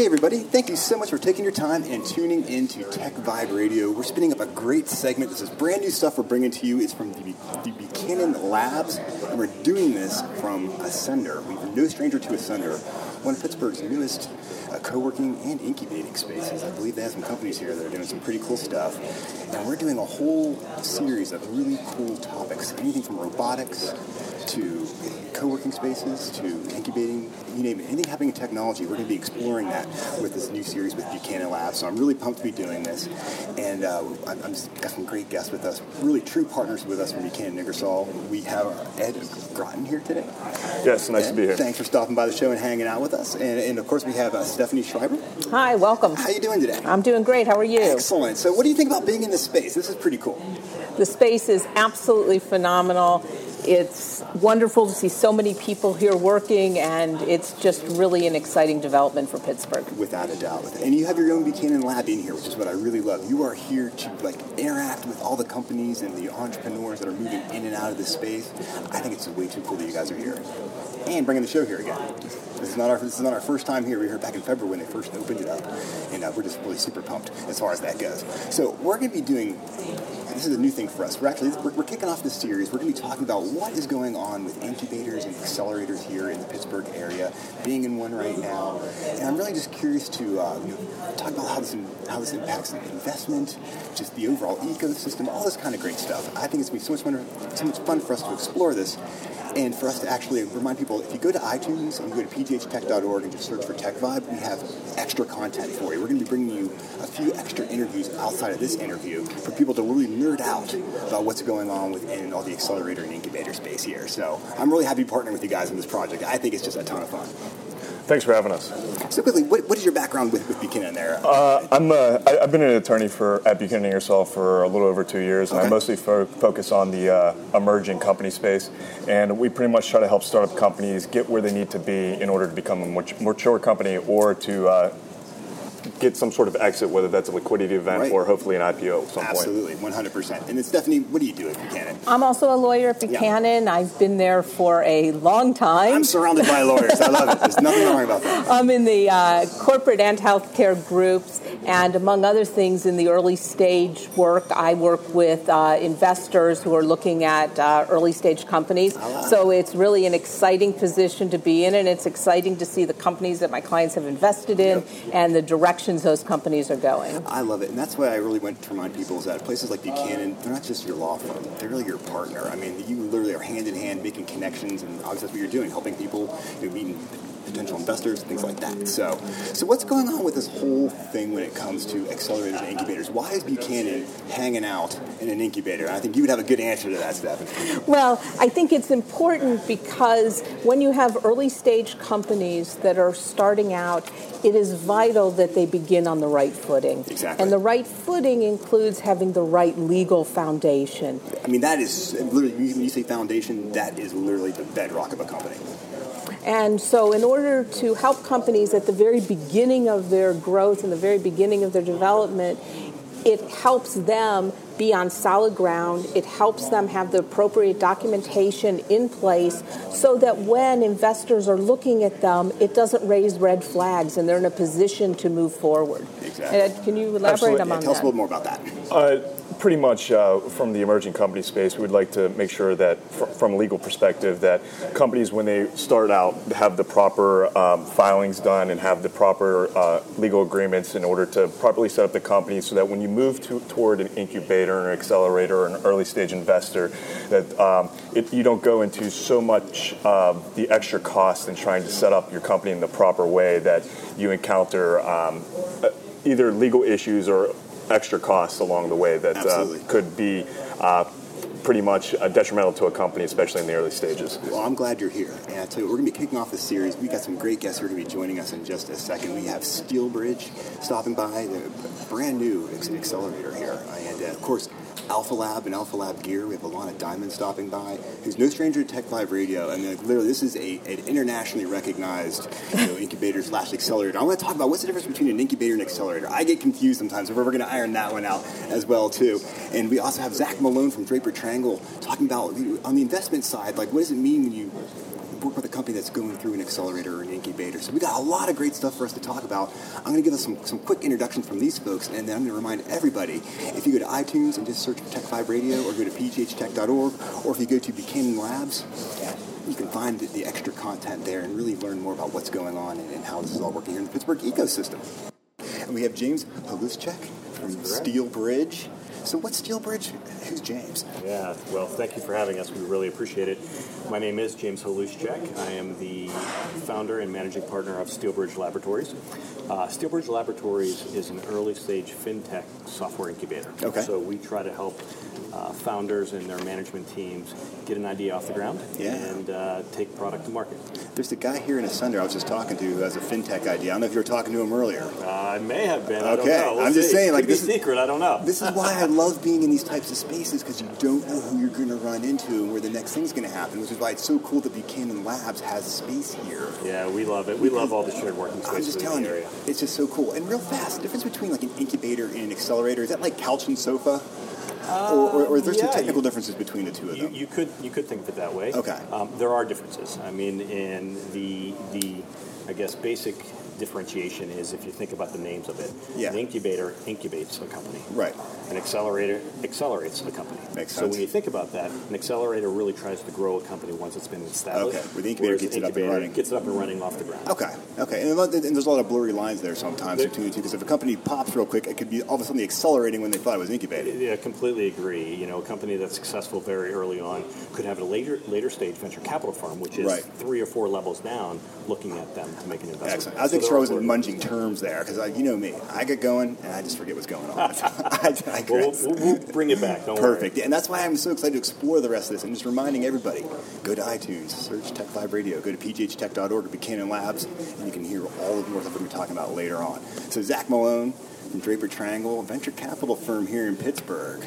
Hey, everybody. Thank you so much for taking your time and tuning into Tech Vibe Radio. We're spinning up a great segment. This is brand new stuff we're bringing to you. It's from the, the Buchanan Labs, and we're doing this from Ascender. We're no stranger to Ascender, one of Pittsburgh's newest uh, co-working and incubating spaces. I believe they have some companies here that are doing some pretty cool stuff. And we're doing a whole series of really cool topics, anything from robotics to co-working spaces to incubating, you name it, anything happening in technology. We're going to be exploring that with this new series with Buchanan Labs. So I'm really pumped to be doing this, and uh, I'm, I'm just got some great guests with us, really true partners with us from Buchanan Ingersoll. We have Ed Groton here today. Yes, nice Ed, to be here. Thanks for stopping by the show and hanging out with us, and, and of course we have uh, Stephanie Schreiber. Hi, welcome. How are you doing today? I'm doing great. How are you? Excellent. So, what do you think about being in this space? This is pretty cool. The space is absolutely phenomenal. It's wonderful to see so many people here working, and it's just really an exciting development for Pittsburgh. Without a doubt. And you have your own Buchanan lab in here, which is what I really love. You are here to like interact with all the companies and the entrepreneurs that are moving in and out of this space. I think it's way too cool that you guys are here. And bringing the show here again. This is not our this is not our first time here. We were back in February when they first opened it up, and uh, we're just really super pumped as far as that goes. So we're going to be doing. This is a new thing for us. We're actually we're, we're kicking off this series. We're going to be talking about what is going on with incubators and accelerators here in the Pittsburgh area. Being in one right now, and I'm really just curious to uh, talk about how this how this impacts investment, just the overall ecosystem, all this kind of great stuff. I think it's going to be so much fun, for us to explore this and for us to actually remind people, if you go to iTunes and you go to pghtech.org and just search for Tech Vibe, we have extra content for you. We're going to be bringing you a few extra interviews outside of this interview for people to really nerd out about what's going on within all the accelerator and incubator space here. So I'm really happy partnering with you guys on this project. I think it's just a ton of fun. Thanks for having us. So quickly, what, what is your background with, with Buchanan there? Uh, I'm a, I, I've been an attorney for at Buchanan Ingersoll for a little over two years, and Okay. I mostly fo- focus on the uh, emerging company space. And we pretty much try to help startup companies get where they need to be in order to become a mat- mature company or to uh, get some sort of exit, whether that's a liquidity event Right. or hopefully an IPO at some point. Absolutely, 100%. And then Stephanie, what do you do at Buchanan? I'm also a lawyer at Buchanan. I've been there for a long time. I'm surrounded by lawyers. I love it. There's nothing wrong about that. I'm in the uh, corporate and healthcare groups, and among other things, in the early stage work, I work with uh, investors who are looking at uh, early stage companies. So it's really an exciting position to be in, and it's exciting to see the companies that my clients have invested in and the directions those companies are going. I love it, and that's why I really want to remind people is that places like Buchanan, they're not just your law firm; they're really your partner. I mean, you literally are hand in hand making connections, and obviously that's what you're doing, helping people, you know, meeting potential investors, things like that. So, so what's going on with this whole thing when it comes to accelerators and incubators? Why is Buchanan hanging out in an incubator? I think you would have a good answer to that, Stephanie. Well, I think it's important because when you have early stage companies that are starting out, it is vital that they begin on the right footing. Exactly. And the right footing includes having the right legal foundation. I mean, that is literally when you say foundation, that is literally the bedrock of a company. And so, in order to help companies at the very beginning of their growth and the very beginning of their development, it helps them be on solid ground. It helps them have the appropriate documentation in place so that when investors are looking at them, it doesn't raise red flags and they're in a position to move forward. Exactly. Ed, can you elaborate Absolutely. on Yeah, that? tell us a little more about that. Uh, pretty much uh, from the emerging company space, we would like to make sure that, fr- from a legal perspective, that companies, when they start out, have the proper um, filings done and have the proper uh, legal agreements in order to properly set up the company, so that when you move to, toward an incubator or an accelerator or an early stage investor, that um, it, you don't go into so much um, the extra cost in trying to set up your company in the proper way that you encounter um, uh, either legal issues or extra costs along the way that uh, could be uh, pretty much uh, detrimental to a company, especially in the early stages. Well, I'm glad you're here. And I tell you, we're going to be kicking off this series. We got some great guests who are going to be joining us in just a second. We have Steelbridge stopping by, the brand new accelerator here, and uh, of course. Alpha Lab and Alpha Lab Gear. We have Ilana Diamond stopping by, who's no stranger to Tech Vibe Radio. And literally, this is a, an internationally recognized you know, incubator slash accelerator. I want to talk about what's the difference between an incubator and accelerator. I get confused sometimes, but we're going to iron that one out as well too. And we also have Zach Malone from Draper Triangle talking about on the investment side, like what does it mean when you work with a company that's going through an accelerator or an incubator. So we got a lot of great stuff for us to talk about. I'm going to give us some, some quick introductions from these folks, and then I'm going to remind everybody, if you go to iTunes and just search for Tech Vibe Radio or go to pghtech.org, or if you go to Buchanan Labs, you can find the, the extra content there and really learn more about what's going on and, and how this is all working here in the Pittsburgh ecosystem. And we have James Haluschek from Steel Bridge. So what's Steelbridge? Who's James? Yeah, well, thank you for having us. We really appreciate it. My name is James Haluschek. I am the founder and managing partner of Steelbridge Laboratories. Uh, Steelbridge Laboratories is an early stage fintech software incubator. Okay. So we try to help uh, founders and their management teams get an idea off the ground Yeah. and uh, take product to market. There's a guy here in Ascender I was just talking to who has a fintech idea. I don't know if you were talking to him earlier. Uh, I may have been. I don't Okay, know. We'll I'm just saying, like, this is- secret. I don't know. This is why I love being in these types of spaces because you don't know who you're going to run into and where the next thing's going to happen, which is why it's so cool that Buchanan Labs has a space here. yeah, we love it. We love all the shared working spaces I'm just in telling you, area. It's just so cool. And real fast, the difference between like an incubator and an accelerator, is that like couch and sofa? or, or, or there's yeah, some technical you- differences between the two of You, them? you could you could think of it that way. Okay. Um, there are differences. I mean, in the the I guess basic differentiation is if you think about the names of it. Yeah. An incubator incubates a company. right. An accelerator accelerates a company. Makes sense. So when you think about that, an accelerator really tries to grow a company once it's been established. Okay, where the incubator gets it up and running. Gets it up and running off the ground. Okay, okay, and, there's a lot of blurry lines there sometimes There- between the two because if a company pops real quick, it could be all of a sudden accelerating when they thought it was incubated. Yeah, completely agree. You know, a company that's successful very early on could have a later later stage venture capital firm, which is Right. three or four levels down, looking at them to make an investment. Excellent. I was So making there sure I are wasn't blurred munging terms there because you know me, I get going and I just forget what's going on. I digress. Well, we'll, we'll, bring it back. Don't Perfect. Yeah, and that's why I'm so excited to explore the rest of this. I'm just reminding everybody go to iTunes, search Tech Vibe Radio, go to pghtech.org or Buchanan Labs, and you can hear all of the more stuff we're talking about later on. So, Zach Malone from Draper Triangle, a venture capital firm here in Pittsburgh.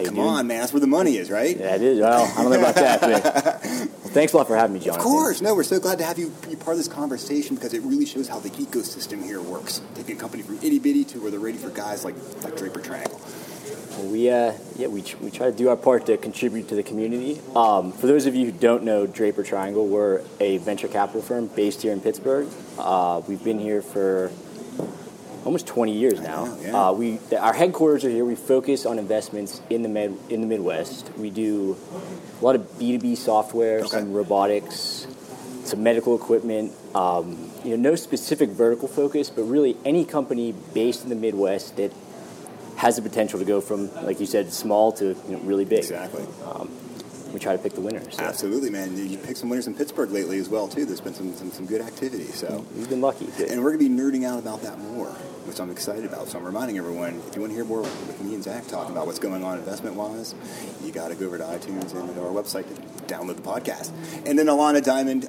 You Come doing? on, man. That's where the money is, right? Yeah, it is. Well, I don't know about that, but well, thanks a lot for having me, John. Of course. No, we're so glad to have you be part of this conversation because it really shows how the ecosystem here works. Taking a company from itty bitty to where they're ready for guys like, like Draper Triangle. Well, we uh, yeah, we, we try to do our part to contribute to the community. Um, for those of you who don't know Draper Triangle, we're a venture capital firm based here in Pittsburgh. Uh, we've been here for almost 20 years now. know, yeah. uh, we th- our headquarters are here. We focus on investments in the med in the Midwest. We do a lot of B2B software, Okay. some robotics, some medical equipment. Um, you know, no specific vertical focus, but really any company based in the Midwest that has the potential to go from, like you said, small to you know, really big. Exactly. We try to pick the winners. So Absolutely, man. You picked some winners in Pittsburgh lately as well, too. There's been some, some, some good activity. So, we've been lucky. And we're going to be nerding out about that more, which I'm excited about. So I'm reminding everyone, if you want to hear more with me and Zach talking about what's going on investment-wise, you got to go over to iTunes and to our website to download the podcast. And then Ilana Diamond,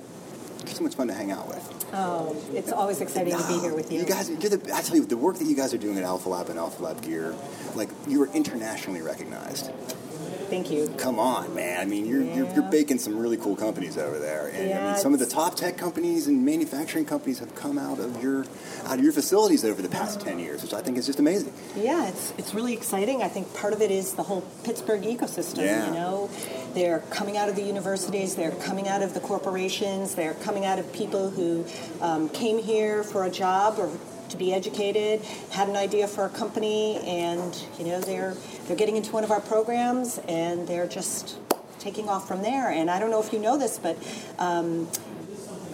so much fun to hang out with. Oh, it's always exciting to be here with you. You guys, you're the, I tell you, the work that you guys are doing at Alpha Lab and Alpha Lab Gear, like you are internationally recognized. Thank you. Come on, man. I mean, you're, you're, you're baking some really cool companies over there, and I mean, some of the top tech companies and manufacturing companies have come out of your out of your facilities over the past ten years, which I think is just amazing. Yeah, it's it's really exciting. I think part of it is the whole Pittsburgh ecosystem. Yeah. You know, they're coming out of the universities, they're coming out of the corporations, they're coming out of people who um, came here for a job or to be educated, had an idea for a company, and you know they're they're getting into one of our programs and they're just taking off from there. And I don't know if you know this, but. Um,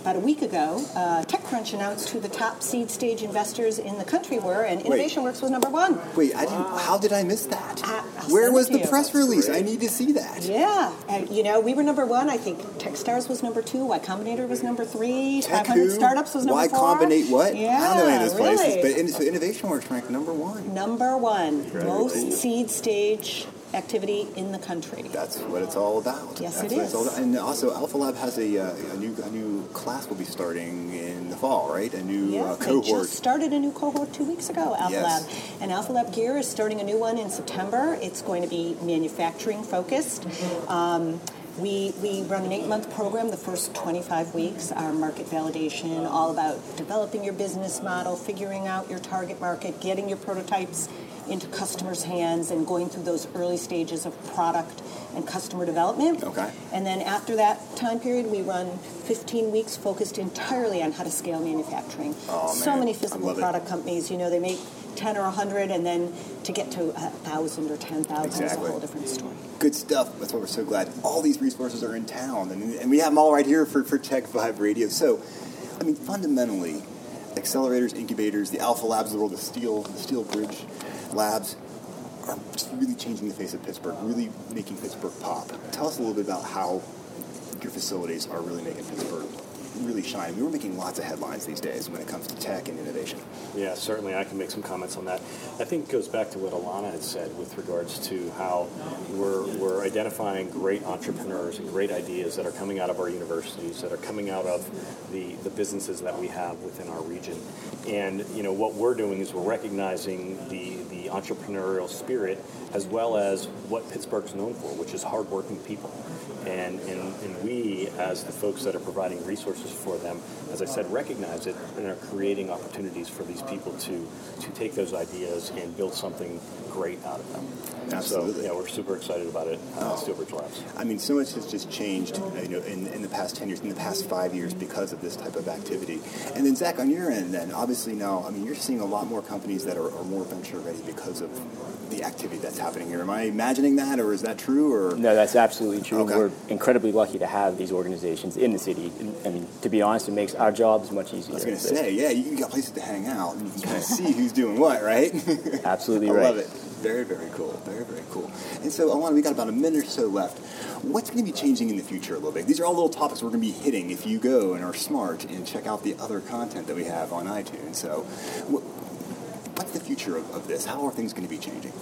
about a week ago, uh, TechCrunch announced who the top seed stage investors in the country were, and InnovationWorks was number one. Wait, I didn't. How did I miss that? I- Where was the you. press release? I need to see that. Yeah, and you know, we were number one. I think TechStars was number two. Y Combinator was number three. Tech 500 who? Startups was number Why four. combinate what? Yeah, I don't know any of those really. places, but in, so Innovation Works ranked number one. number one, most seed stage activity in the country. That's what it's all about. Yes, That's it's is. And also, Alpha Lab has a, uh, a new a new class will be starting in the fall, right? A new uh, they cohort. just started a new cohort two weeks ago, Alpha Yes. Lab. And Alpha Lab Gear is starting a new one in September. It's going to be manufacturing focused. Um, we, we run an eight month program. The first 25 weeks are market validation, all about developing your business model, figuring out your target market, getting your prototypes into customers' hands and going through those early stages of product and customer development. Okay. And then after that time period, we run 15 weeks focused entirely on how to scale manufacturing. Oh, so man. many physical love it. product companies, you know, they make 10 or 100, and then to get to 1,000 or 10,000 is a whole different story. Good stuff. That's why we're so glad all these resources are in town, and, and we have them all right here for, for Tech Vibe Radio. So, I mean, fundamentally, accelerators, incubators, the Alpha Labs of the world, the Steel, the Steel Bridge Labs, are just really changing the face of Pittsburgh, really making Pittsburgh pop. Tell us a little bit about how your facilities are really making Pittsburgh really mean, We were making lots of headlines these days when it comes to tech and innovation. Yeah, certainly I can make some comments on that. I think it goes back to what Ilana had said with regards to how we're, we're identifying great entrepreneurs and great ideas that are coming out of our universities, that are coming out of the, the businesses that we have within our region. And, you know, what we're doing is we're recognizing the, the entrepreneurial spirit as well as what Pittsburgh's known for, which is hardworking people. And, and, and we, as the folks that are providing resources for them, as I said, recognize it and are creating opportunities for these people to, to take those ideas and build something great out of them. Absolutely. So, yeah, we're super excited about it uh, at Steelbridge Labs. I mean, so much has just changed, you know, in, in the past ten years, in the past five years, because of this type of activity. And then, Zach, on your end, then obviously now, I mean, you're seeing a lot more companies that are, are more venture ready because of the activity that's happening here. Am I imagining that, or is that true? Or No, that's absolutely true. Okay. We're incredibly lucky to have these organizations in the city. I mean, to be honest, it makes our jobs much easier. I was going to say, yeah, you got places to hang out, and you can kind of see who's doing what, right? Absolutely I right. love it. Very, very cool. Very, very cool. And so, Ilana, we got about a minute or so left. What's going to be changing in the future a little bit? These are all little topics we're going to be hitting if you go and are smart and check out the other content that we have on iTunes. So, what's the future of, of this? How are things going to be changing?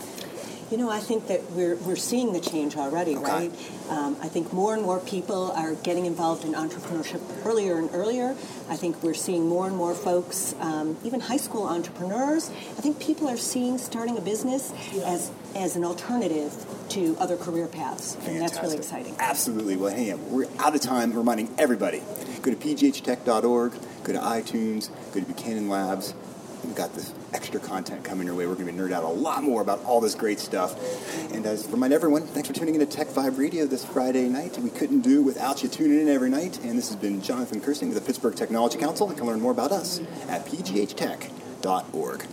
You know, I think that we're, we're seeing the change already, Okay. right? Um, I think more and more people are getting involved in entrepreneurship earlier and earlier. I think we're seeing more and more folks, um, even high school entrepreneurs. I think people are seeing starting a business as, as an alternative to other career paths, and that's really exciting. Absolutely. Well, hey, we're out of time. Reminding everybody, go to pghtech.org, go to iTunes, go to Buchanan Labs. We've got this extra content coming your way. We're going to be nerd out a lot more about all this great stuff. And as remind everyone, thanks for tuning in to Tech Vibe Radio this Friday night. We couldn't do without you tuning in every night. And this has been Jonathan Kersting with the Pittsburgh Technology Council. You can learn more about us at pghtech.org.